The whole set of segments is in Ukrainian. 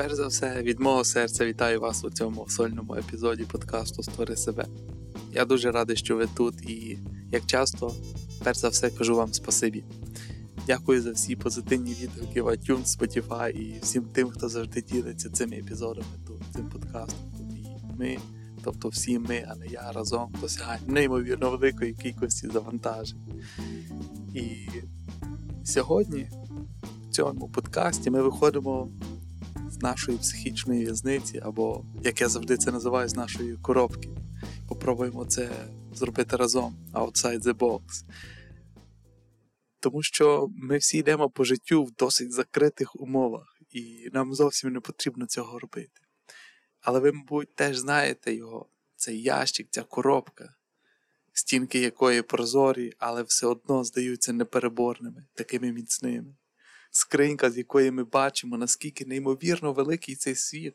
Перш за все, від мого серця вітаю вас у цьому сольному епізоді подкасту Створи себе. Я дуже радий, що ви тут, і як часто, перш за все, кажу вам спасибі. Дякую за всі позитивні відгуки в iTunes, Spotify і всім тим, хто завжди ділиться цими епізодами тут, цим подкастом. Тут і ми, тобто всі ми, а не я разом досягаємо неймовірно великої кількості завантажень. І сьогодні в цьому подкасті ми виходимо з нашої психічної в'язниці, або, як я завжди це називаю, з нашої коробки. Попробуємо це зробити разом outside the box. Тому що ми всі йдемо по життю в досить закритих умовах, і нам зовсім не потрібно цього робити. Але ви, мабуть, теж знаєте його, цей ящик, ця коробка, стінки якої прозорі, але все одно здаються непереборними, такими міцними. Скринька, з якої ми бачимо, наскільки неймовірно великий цей світ,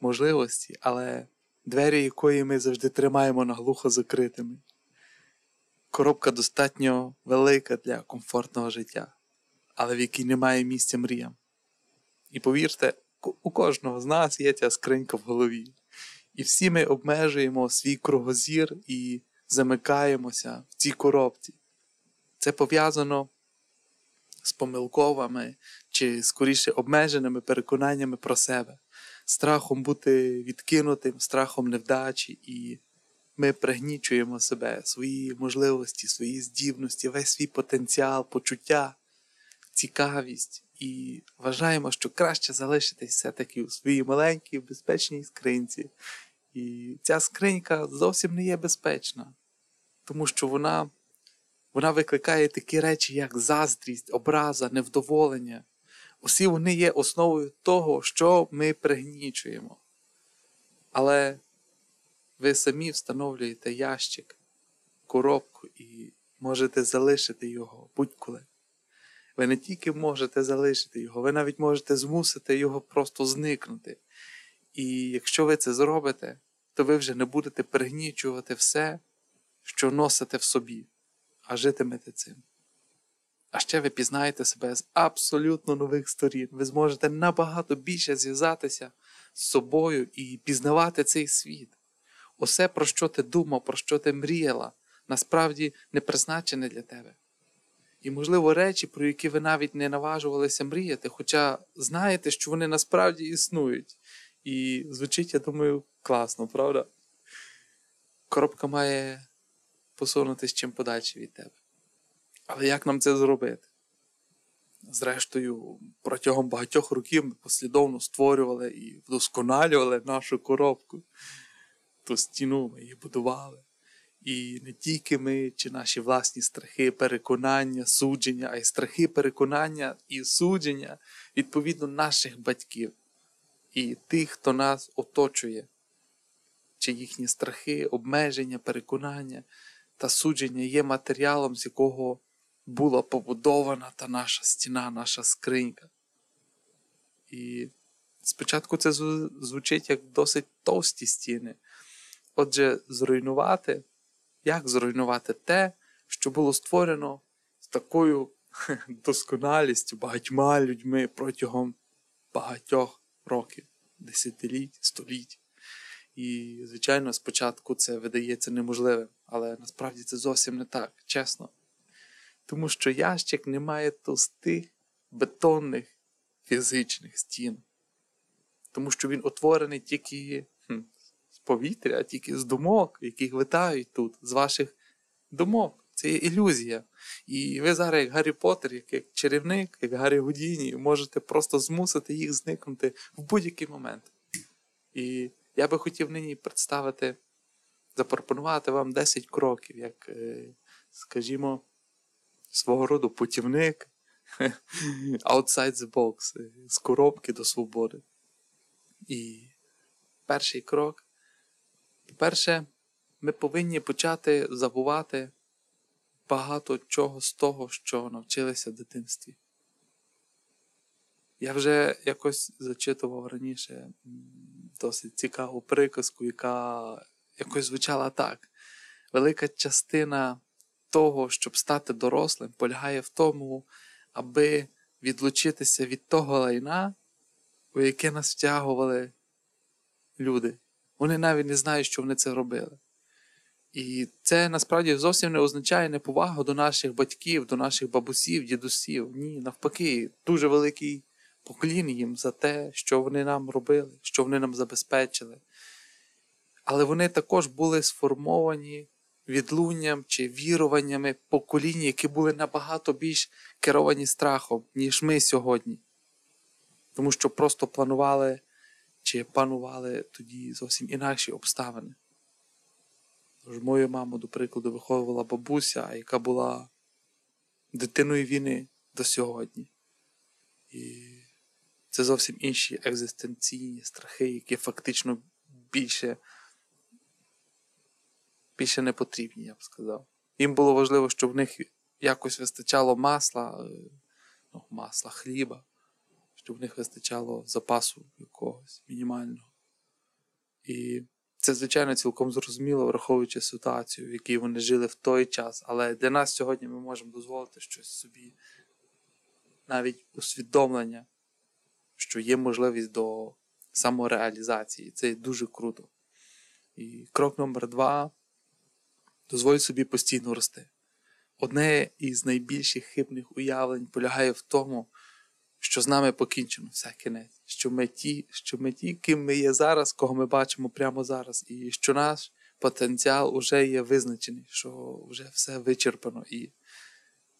можливості, але двері якої ми завжди тримаємо наглухо закритими. Коробка достатньо велика для комфортного життя, але в якій немає місця мріям. І повірте, у кожного з нас є ця скринька в голові. І всі ми обмежуємо свій кругозір і замикаємося в цій коробці. Це пов'язано з помилковими чи скоріше обмеженими переконаннями про себе, страхом бути відкинутим, страхом невдачі, і ми пригнічуємо себе, свої можливості, свої здібності, весь свій потенціал, почуття, цікавість. І вважаємо, що краще залишитись все-таки у своїй маленькій безпечній скринці. І ця скринька зовсім не є безпечна, тому що вона вона викликає такі речі, як заздрість, образа, невдоволення. Усі вони є основою того, що ми пригнічуємо. Але ви самі встановлюєте ящик, коробку і можете залишити його будь-коли. Ви не тільки можете залишити його, ви навіть можете змусити його просто зникнути. І якщо ви це зробите, то ви вже не будете пригнічувати все, що носите в собі а житимете цим. А ще ви пізнаєте себе з абсолютно нових сторін. Ви зможете набагато більше зв'язатися з собою і пізнавати цей світ. Усе, про що ти думав, про що ти мріяла, насправді не призначене для тебе. І, можливо, речі, про які ви навіть не наважувалися мріяти, хоча знаєте, що вони насправді існують. І звучить, я думаю, класно, правда? Коробка має посунутися чим подальше від тебе. Але як нам це зробити? Зрештою, протягом багатьох років ми послідовно створювали і вдосконалювали нашу коробку, ту стіну ми її будували. І не тільки ми, чи наші власні страхи, переконання, судження, а й страхи, переконання і судження відповідно наших батьків і тих, хто нас оточує, чи їхні страхи, обмеження, переконання та судження є матеріалом, з якого була побудована та наша стіна, наша скринька. І спочатку це звучить як досить товсті стіни. Отже, зруйнувати, як зруйнувати те, що було створено з такою досконалістю багатьма людьми протягом багатьох років, десятиліть, століть. І, звичайно, спочатку це видається неможливим, але насправді це зовсім не так, чесно. Тому що ящик не має товстих бетонних фізичних стін. Тому що він утворений тільки хм, з повітря, тільки з думок, яких витають тут, з ваших думок. Це є ілюзія. І ви зараз, як Гаррі Поттер, як, як чарівник, як Гаррі Гудіні, можете просто змусити їх зникнути в будь-який момент. І я би хотів нині представити, запропонувати вам 10 кроків, як, е, скажімо, свого роду путівник outside the box, е, з коробки до свободи. І перший крок. По-перше, ми повинні почати забувати багато чого з того, що навчилися в дитинстві. Я вже якось зачитував раніше досить цікаву приказку, яка якось звучала так. Велика частина того, щоб стати дорослим, полягає в тому, аби відлучитися від того лайна, у яке нас втягували люди. Вони навіть не знають, що вони це робили. І це насправді зовсім не означає неповагу до наших батьків, до наших бабусів, дідусів. Ні, навпаки, дуже великий поклін їм за те, що вони нам робили, що вони нам забезпечили. Але вони також були сформовані відлунням чи віруваннями покоління, які були набагато більш керовані страхом, ніж ми сьогодні. Тому що просто планували чи панували тоді зовсім інакші обставини. Тож мою маму, до прикладу, виховувала бабуся, яка була дитиною війни до сьогодні. І це зовсім інші екзистенційні страхи, які фактично більше більше не потрібні, я б сказав. Їм було важливо, щоб в них якось вистачало масла, е, ну, масла, хліба, щоб в них вистачало запасу якогось мінімального. І це, звичайно, цілком зрозуміло, враховуючи ситуацію, в якій вони жили в той час. Але для нас сьогодні ми можемо дозволити щось собі, навіть усвідомлення, що є можливість до самореалізації. Це дуже круто. І крок номер два дозволь собі постійно рости. Одне із найбільших хибних уявлень полягає в тому, що з нами покінчено все кінець, що ми ті, що ми ті, ким ми є зараз, кого ми бачимо прямо зараз, і що наш потенціал вже є визначений, що вже все вичерпано, і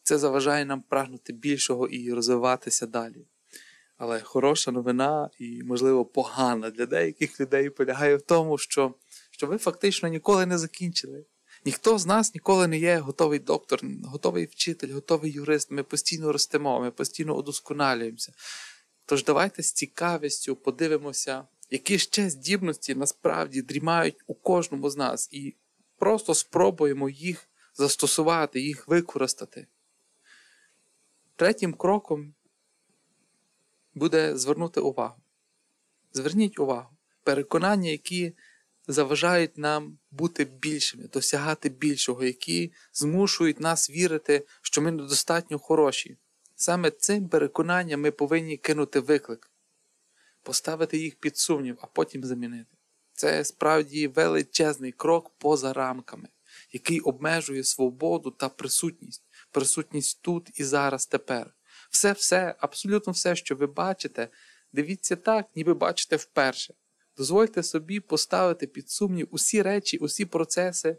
це заважає нам прагнути більшого і розвиватися далі. Але хороша новина і, можливо, погана для деяких людей полягає в тому, що, що ви фактично ніколи не закінчили. Ніхто з нас ніколи не є готовий доктор, готовий вчитель, готовий юрист. Ми постійно ростемо, ми постійно удосконалюємося. Тож давайте з цікавістю подивимося, які ще здібності насправді дрімають у кожному з нас, і просто спробуємо їх застосувати, їх використати. Третім кроком буде звернути увагу. Зверніть увагу. Переконання, які заважають нам бути більшими, досягати більшого, які змушують нас вірити, що ми недостатньо хороші. Саме цим переконанням ми повинні кинути виклик, поставити їх під сумнів, а потім замінити. Це справді величезний крок поза рамками, який обмежує свободу та присутність, присутність тут і зараз тепер. Все, все, абсолютно все, що ви бачите, дивіться так, ніби бачите вперше. Дозвольте собі поставити під сумнів усі речі, усі процеси,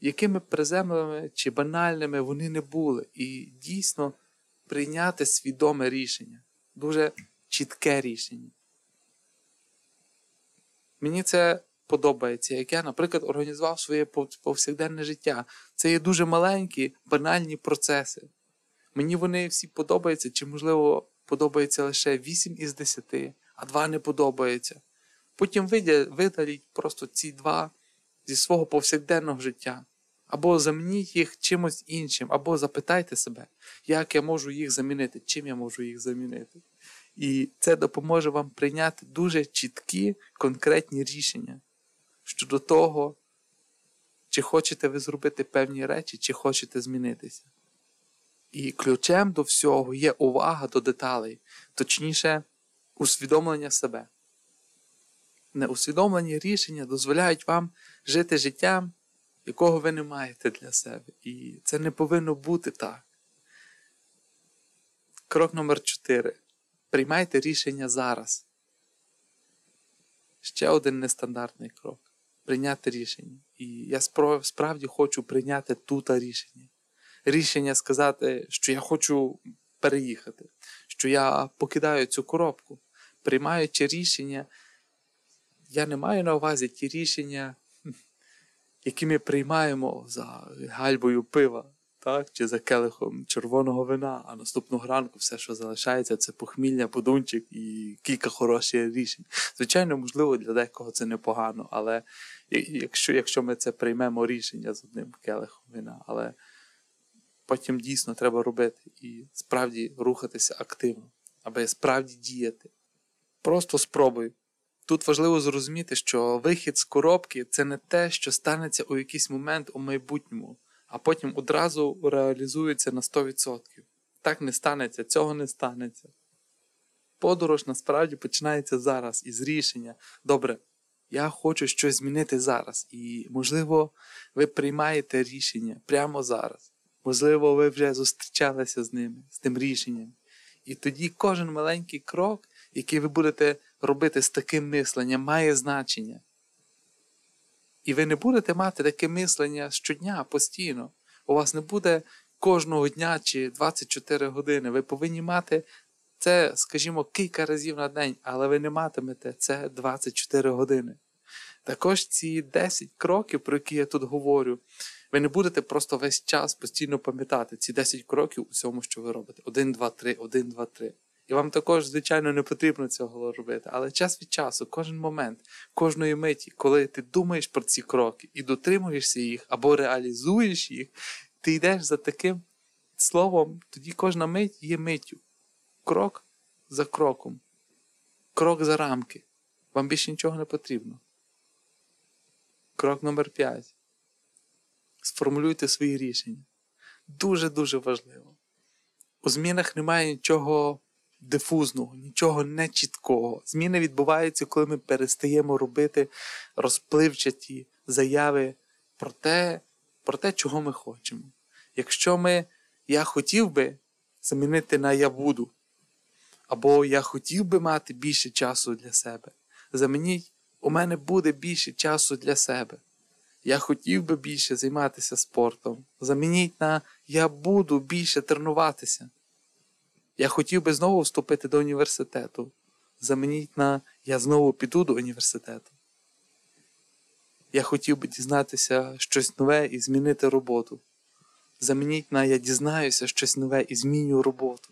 якими приземленими чи банальними вони не були, і дійсно прийняти свідоме рішення, дуже чітке рішення. Мені це подобається, як я, наприклад, організував своє повсякденне життя. Це є дуже маленькі, банальні процеси. Мені вони всі подобаються, чи, можливо, подобається лише 8 із 10, а 2 не подобаються. Потім видаліть просто ці два зі свого повсякденного життя. Або замініть їх чимось іншим, або запитайте себе, як я можу їх замінити, чим я можу їх замінити. І це допоможе вам прийняти дуже чіткі, конкретні рішення щодо того, чи хочете ви зробити певні речі, чи хочете змінитися. І ключем до всього є увага до деталей, точніше, усвідомлення себе неусвідомлені рішення дозволяють вам жити життям, якого ви не маєте для себе. І це не повинно бути так. Крок номер 4. Приймайте рішення зараз. Ще один нестандартний крок. Прийняти рішення. І я справді хочу прийняти тут рішення. Рішення сказати, що я хочу переїхати, що я покидаю цю коробку, приймаючи рішення я не маю на увазі ті рішення, які ми приймаємо за гальбою пива, так? чи за келихом червоного вина, а наступного ранку все, що залишається, це похмілля, подунчик і кілька хороших рішень. Звичайно, можливо, для декого це непогано, але якщо якщо ми це приймемо рішення з одним келихом вина, але потім дійсно треба робити і справді рухатися активно, аби справді діяти. Просто спробуй. Тут важливо зрозуміти, що вихід з коробки це не те, що станеться у якийсь момент у майбутньому, а потім одразу реалізується на 100%. Так не станеться, цього не станеться. подорож насправді починається зараз із рішення. Добре, я хочу щось змінити зараз. І, можливо, ви приймаєте рішення прямо зараз. Можливо, ви вже зустрічалися з ними, з тим рішенням. І тоді кожен маленький крок, який ви будете робити з таким мисленням, має значення. І ви не будете мати таке мислення щодня постійно. У вас не буде кожного дня чи 24 години. Ви повинні мати це, скажімо, кілька разів на день, але ви не матимете це 24 години. Також ці 10 кроків, про які я тут говорю, ви не будете просто весь час постійно пам'ятати ці 10 кроків у всьому, що ви робите. 1, 2, 3, 1, 2, 3. І вам також, звичайно, не потрібно цього робити. Але час від часу, кожен момент, кожної миті, коли ти думаєш про ці кроки і дотримуєшся їх або реалізуєш їх, ти йдеш за таким словом, тоді кожна мить є миттю. Крок за кроком. Крок за рамки. Вам більше нічого не потрібно. Крок номер 5. Сформулюйте свої рішення. Дуже-дуже важливо. У змінах немає нічого дифузного, нічого нечіткого. Зміни відбуваються, коли ми перестаємо робити розпливчаті заяви про те, про те, чого ми хочемо. Якщо ми я хотів би замінити на я буду, або я хотів би мати більше часу для себе, замініть, у мене буде більше часу для себе. Я хотів би більше займатися спортом. Замініть на я буду більше тренуватися. Я хотів би знову вступити до університету. Замініть на я знову піду до університету. Я хотів би дізнатися щось нове і змінити роботу. Замініть на я дізнаюся щось нове і змінюю роботу.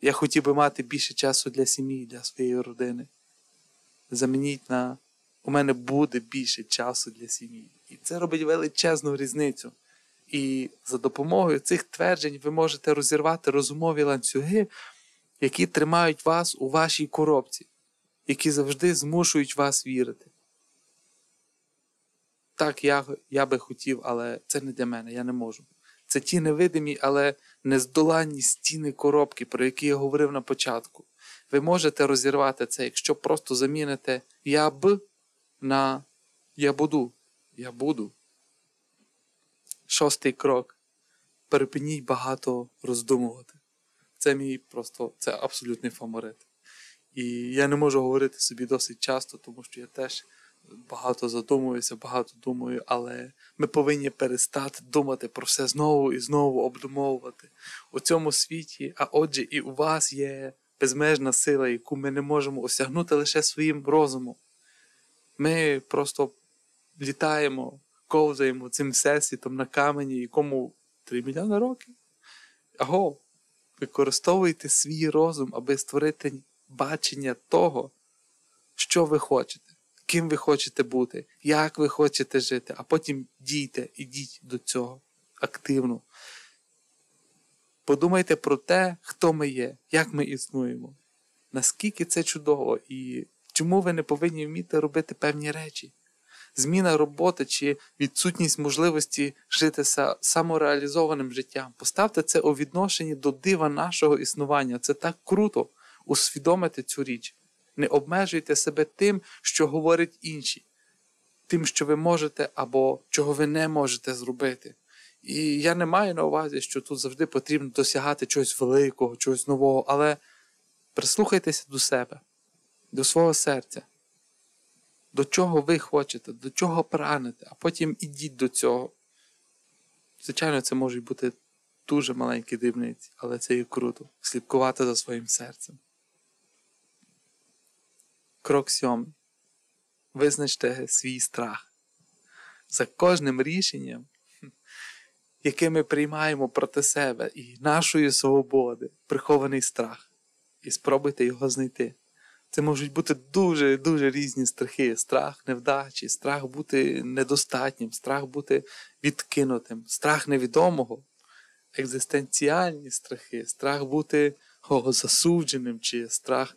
Я хотів би мати більше часу для сім'ї, для своєї родини. Замініть на у мене буде більше часу для сім'ї. І це робить величезну різницю. І за допомогою цих тверджень ви можете розірвати розумові ланцюги, які тримають вас у вашій коробці, які завжди змушують вас вірити. Так, я я би хотів, але це не для мене, я не можу. Це ті невидимі, але нездоланні стіни коробки, про які я говорив на початку. Ви можете розірвати це, якщо просто заміните я б на я буду, я буду. Шостий крок. Перепиніть багато роздумувати. Це мій просто це абсолютний фаворит. І я не можу говорити собі досить часто, тому що я теж багато задумуюся, багато думаю, але ми повинні перестати думати про все знову і знову обдумовувати у цьому світі. А отже, і у вас є безмежна сила, яку ми не можемо осягнути лише своїм розумом. Ми просто літаємо, ковзаємо цим всесвітом на камені, якому 3 мільйони років. Аго, використовуйте свій розум, аби створити бачення того, що ви хочете, ким ви хочете бути, як ви хочете жити, а потім дійте, ідіть до цього активно. Подумайте про те, хто ми є, як ми існуємо, наскільки це чудово і чому ви не повинні вміти робити певні речі. Зміна роботи чи відсутність можливості жити самореалізованим життям. Поставте це у відношенні до дива нашого існування. Це так круто усвідомити цю річ. Не обмежуйте себе тим, що говорять інші, тим, що ви можете або чого ви не можете зробити. І я не маю на увазі, що тут завжди потрібно досягати чогось великого, чогось нового, але прислухайтеся до себе, до свого серця, до чого ви хочете, до чого прагнете, а потім ідіть до цього. Звичайно, це можуть бути дуже маленькі дрібниці, але це і круто слідкувати за своїм серцем. Крок сьомий. Визначте свій страх. За кожним рішенням, яке ми приймаємо проти себе і нашої свободи, прихований страх. І спробуйте його знайти. Це можуть бути дуже-дуже різні страхи. Страх невдачі, страх бути недостатнім, страх бути відкинутим, страх невідомого, екзистенціальні страхи, страх бути о, засудженим, чи страх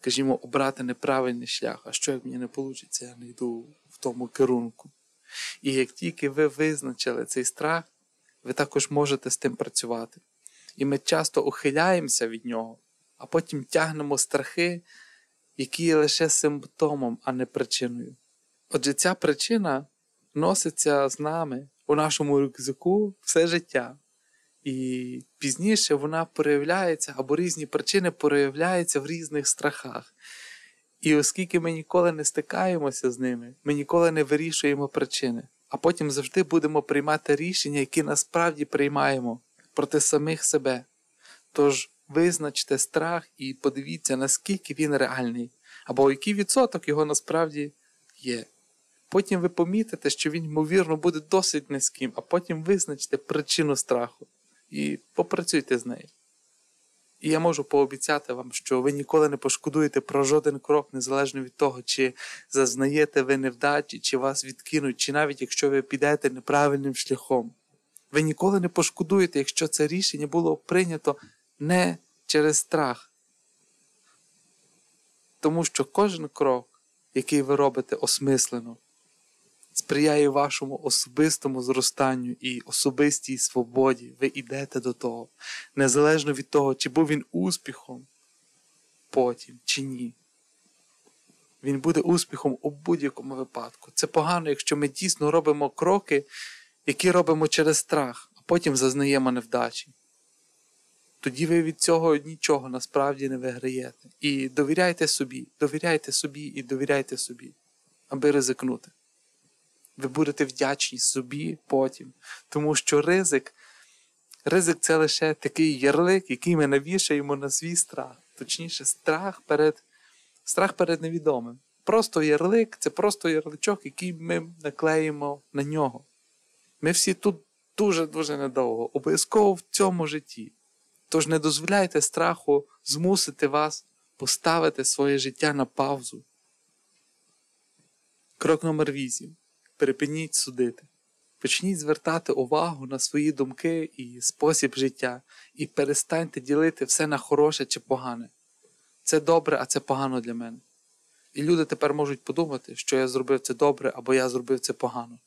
скажімо, обрати неправильний шлях, а що як мені не вийде, я не йду в тому керунку. І як тільки ви визначили цей страх, ви також можете з тим працювати. І ми часто ухиляємося від нього, а потім тягнемо страхи, які є лише симптомом, а не причиною. Отже, ця причина носиться з нами у нашому рюкзаку все життя. І пізніше вона проявляється, або різні причини проявляються в різних страхах. І оскільки ми ніколи не стикаємося з ними, ми ніколи не вирішуємо причини, а потім завжди будемо приймати рішення, які насправді приймаємо проти самих себе. Тож визначте страх і подивіться, наскільки він реальний, або який відсоток його насправді є. Потім ви помітите, що він, ймовірно, буде досить низьким, а потім визначте причину страху і попрацюйте з нею. І я можу пообіцяти вам, що ви ніколи не пошкодуєте про жоден крок, незалежно від того, чи зазнаєте ви невдачі, чи вас відкинуть, чи навіть якщо ви підете неправильним шляхом. Ви ніколи не пошкодуєте, якщо це рішення було прийнято не через страх. Тому що кожен крок, який ви робите осмислено, сприяє вашому особистому зростанню і особистій свободі. Ви йдете до того, незалежно від того, чи був він успіхом потім, чи ні. Він буде успіхом у будь-якому випадку. Це погано, якщо ми дійсно робимо кроки, які робимо через страх, а потім зазнаємо невдачі. Тоді ви від цього нічого насправді не виграєте. І довіряйте собі, довіряйте собі і довіряйте собі, аби ризикнути ви будете вдячні собі потім. Тому що ризик, ризик це лише такий ярлик, який ми навішаємо на свій страх. Точніше, страх перед, страх перед невідомим. Просто ярлик це просто ярличок, який ми наклеїмо на нього. Ми всі тут дуже-дуже недовго, обов'язково в цьому житті. Тож не дозволяйте страху змусити вас поставити своє життя на паузу. Крок номер 8 припиніть судити. Почніть звертати увагу на свої думки і спосіб життя, і перестаньте ділити все на хороше чи погане. Це добре, а це погано для мене. І люди тепер можуть подумати, що я зробив це добре або я зробив це погано.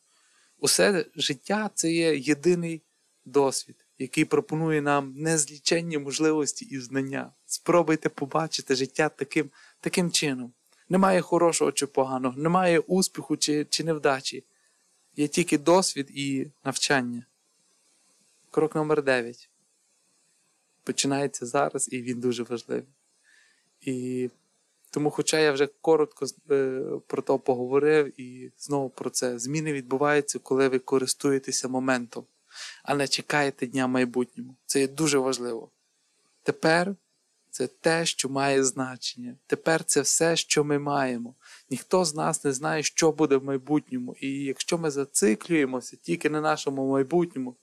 Усе життя це є єдиний досвід, який пропонує нам незліченні можливості і знання. Спробуйте побачити життя таким, таким чином. Немає хорошого чи поганого, немає успіху чи, чи невдачі. Є тільки досвід і навчання. Крок номер 9. Починається зараз, і він дуже важливий. І тому, хоча я вже коротко е, про то поговорив і знову про це, зміни відбуваються, коли ви користуєтеся моментом, а не чекаєте дня майбутньому. Це є дуже важливо. Тепер це те, що має значення. Тепер це все, що ми маємо. Ніхто з нас не знає, що буде в майбутньому. І якщо ми зациклюємося тільки на нашому майбутньому,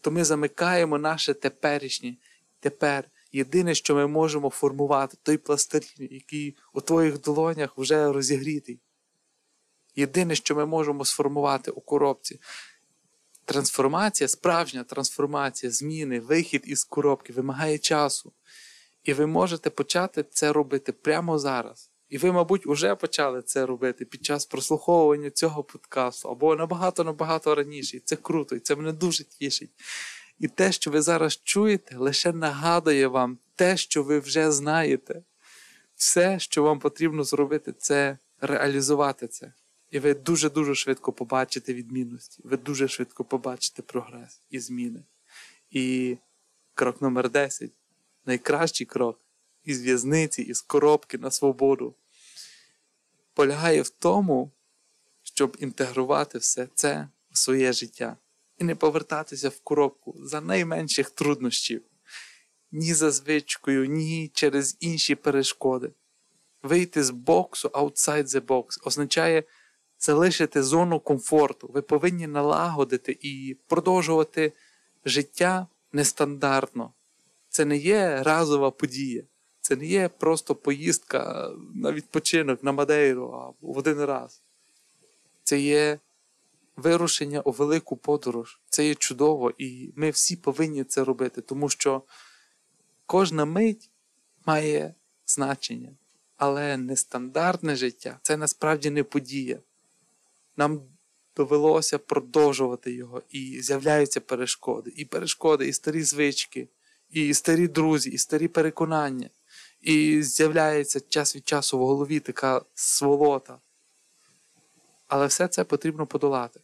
то ми замикаємо наше теперішнє. Тепер єдине, що ми можемо формувати, той пластилін, який у твоїх долонях вже розігрітий. Єдине, що ми можемо сформувати у коробці. Трансформація, справжня трансформація, зміни, вихід із коробки вимагає часу. І ви можете почати це робити прямо зараз. І ви, мабуть, вже почали це робити під час прослуховування цього подкасту або набагато-набагато раніше. І це круто, і це мене дуже тішить. І те, що ви зараз чуєте, лише нагадує вам те, що ви вже знаєте. Все, що вам потрібно зробити, це реалізувати це. І ви дуже-дуже швидко побачите відмінності, ви дуже швидко побачите прогрес і зміни. І крок номер 10 найкращий крок із в'язниці, із коробки на свободу, полягає в тому, щоб інтегрувати все це в своє життя і не повертатися в коробку за найменших труднощів, ні за звичкою, ні через інші перешкоди. Вийти з боксу outside the box означає залишити зону комфорту. Ви повинні налагодити і продовжувати життя нестандартно. Це не є разова подія. Це не є просто поїздка на відпочинок на Мадейру в один раз. Це є вирушення у велику подорож. Це є чудово, і ми всі повинні це робити, тому що кожна мить має значення. Але нестандартне життя це насправді не подія. Нам довелося продовжувати його, і з'являються перешкоди, і перешкоди, і старі звички, і старі друзі, і старі переконання. І з'являється час від часу в голові така сволота. Але все це потрібно подолати.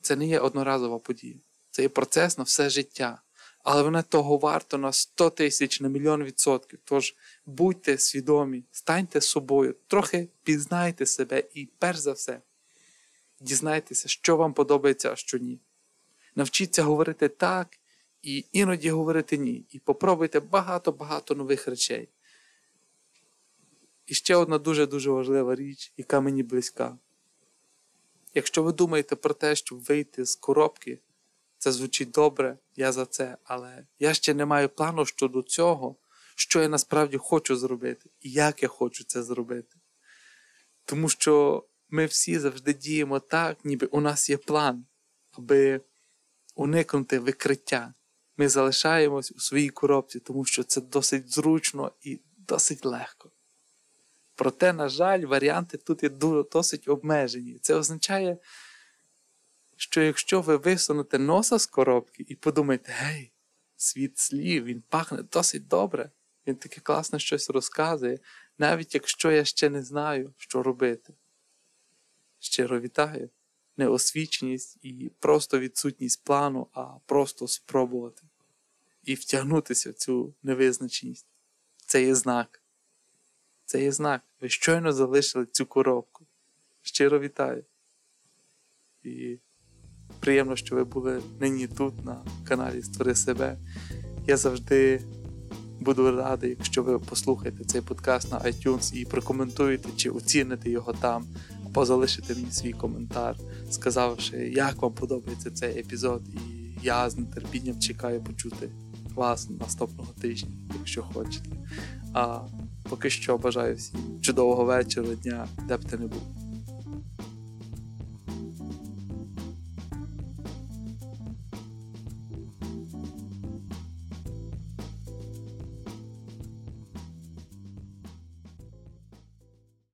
Це не є одноразова подія. Це є процес на все життя. Але воно того варто на 100 тисяч, на мільйон відсотків. Тож будьте свідомі, станьте собою, трохи пізнайте себе і, перш за все, дізнайтеся, що вам подобається, а що ні. Навчіться говорити так і іноді говорити ні. І попробуйте багато-багато нових речей. І ще одна дуже-дуже важлива річ, яка мені близька. Якщо ви думаєте про те, щоб вийти з коробки, це звучить добре, я за це, але я ще не маю плану щодо цього, що я насправді хочу зробити і як я хочу це зробити. Тому що ми всі завжди діємо так, ніби у нас є план, аби уникнути викриття. Ми залишаємось у своїй коробці, тому що це досить зручно і досить легко. Проте, на жаль, варіанти тут є досить обмежені. Це означає, що якщо ви висунете носа з коробки і подумаєте, гей, світ слів, він пахне досить добре, він таке класне щось розказує, навіть якщо я ще не знаю, що робити. Щиро вітаю, не освіченість і просто відсутність плану, а просто спробувати і втягнутися в цю невизначеність. Це є знак. Це є знак. Ви щойно залишили цю коробку. Щиро вітаю. І приємно, що ви були нині тут, на каналі Створи себе. Я завжди буду радий, якщо ви послухаєте цей подкаст на iTunes і прокоментуєте чи оціните його там, або залишите мені свій коментар, сказавши, як вам подобається цей епізод. І я з нетерпінням чекаю почути вас наступного тижня, якщо хочете. А поки що бажаю всім чудового вечора, дня, де б ти не був.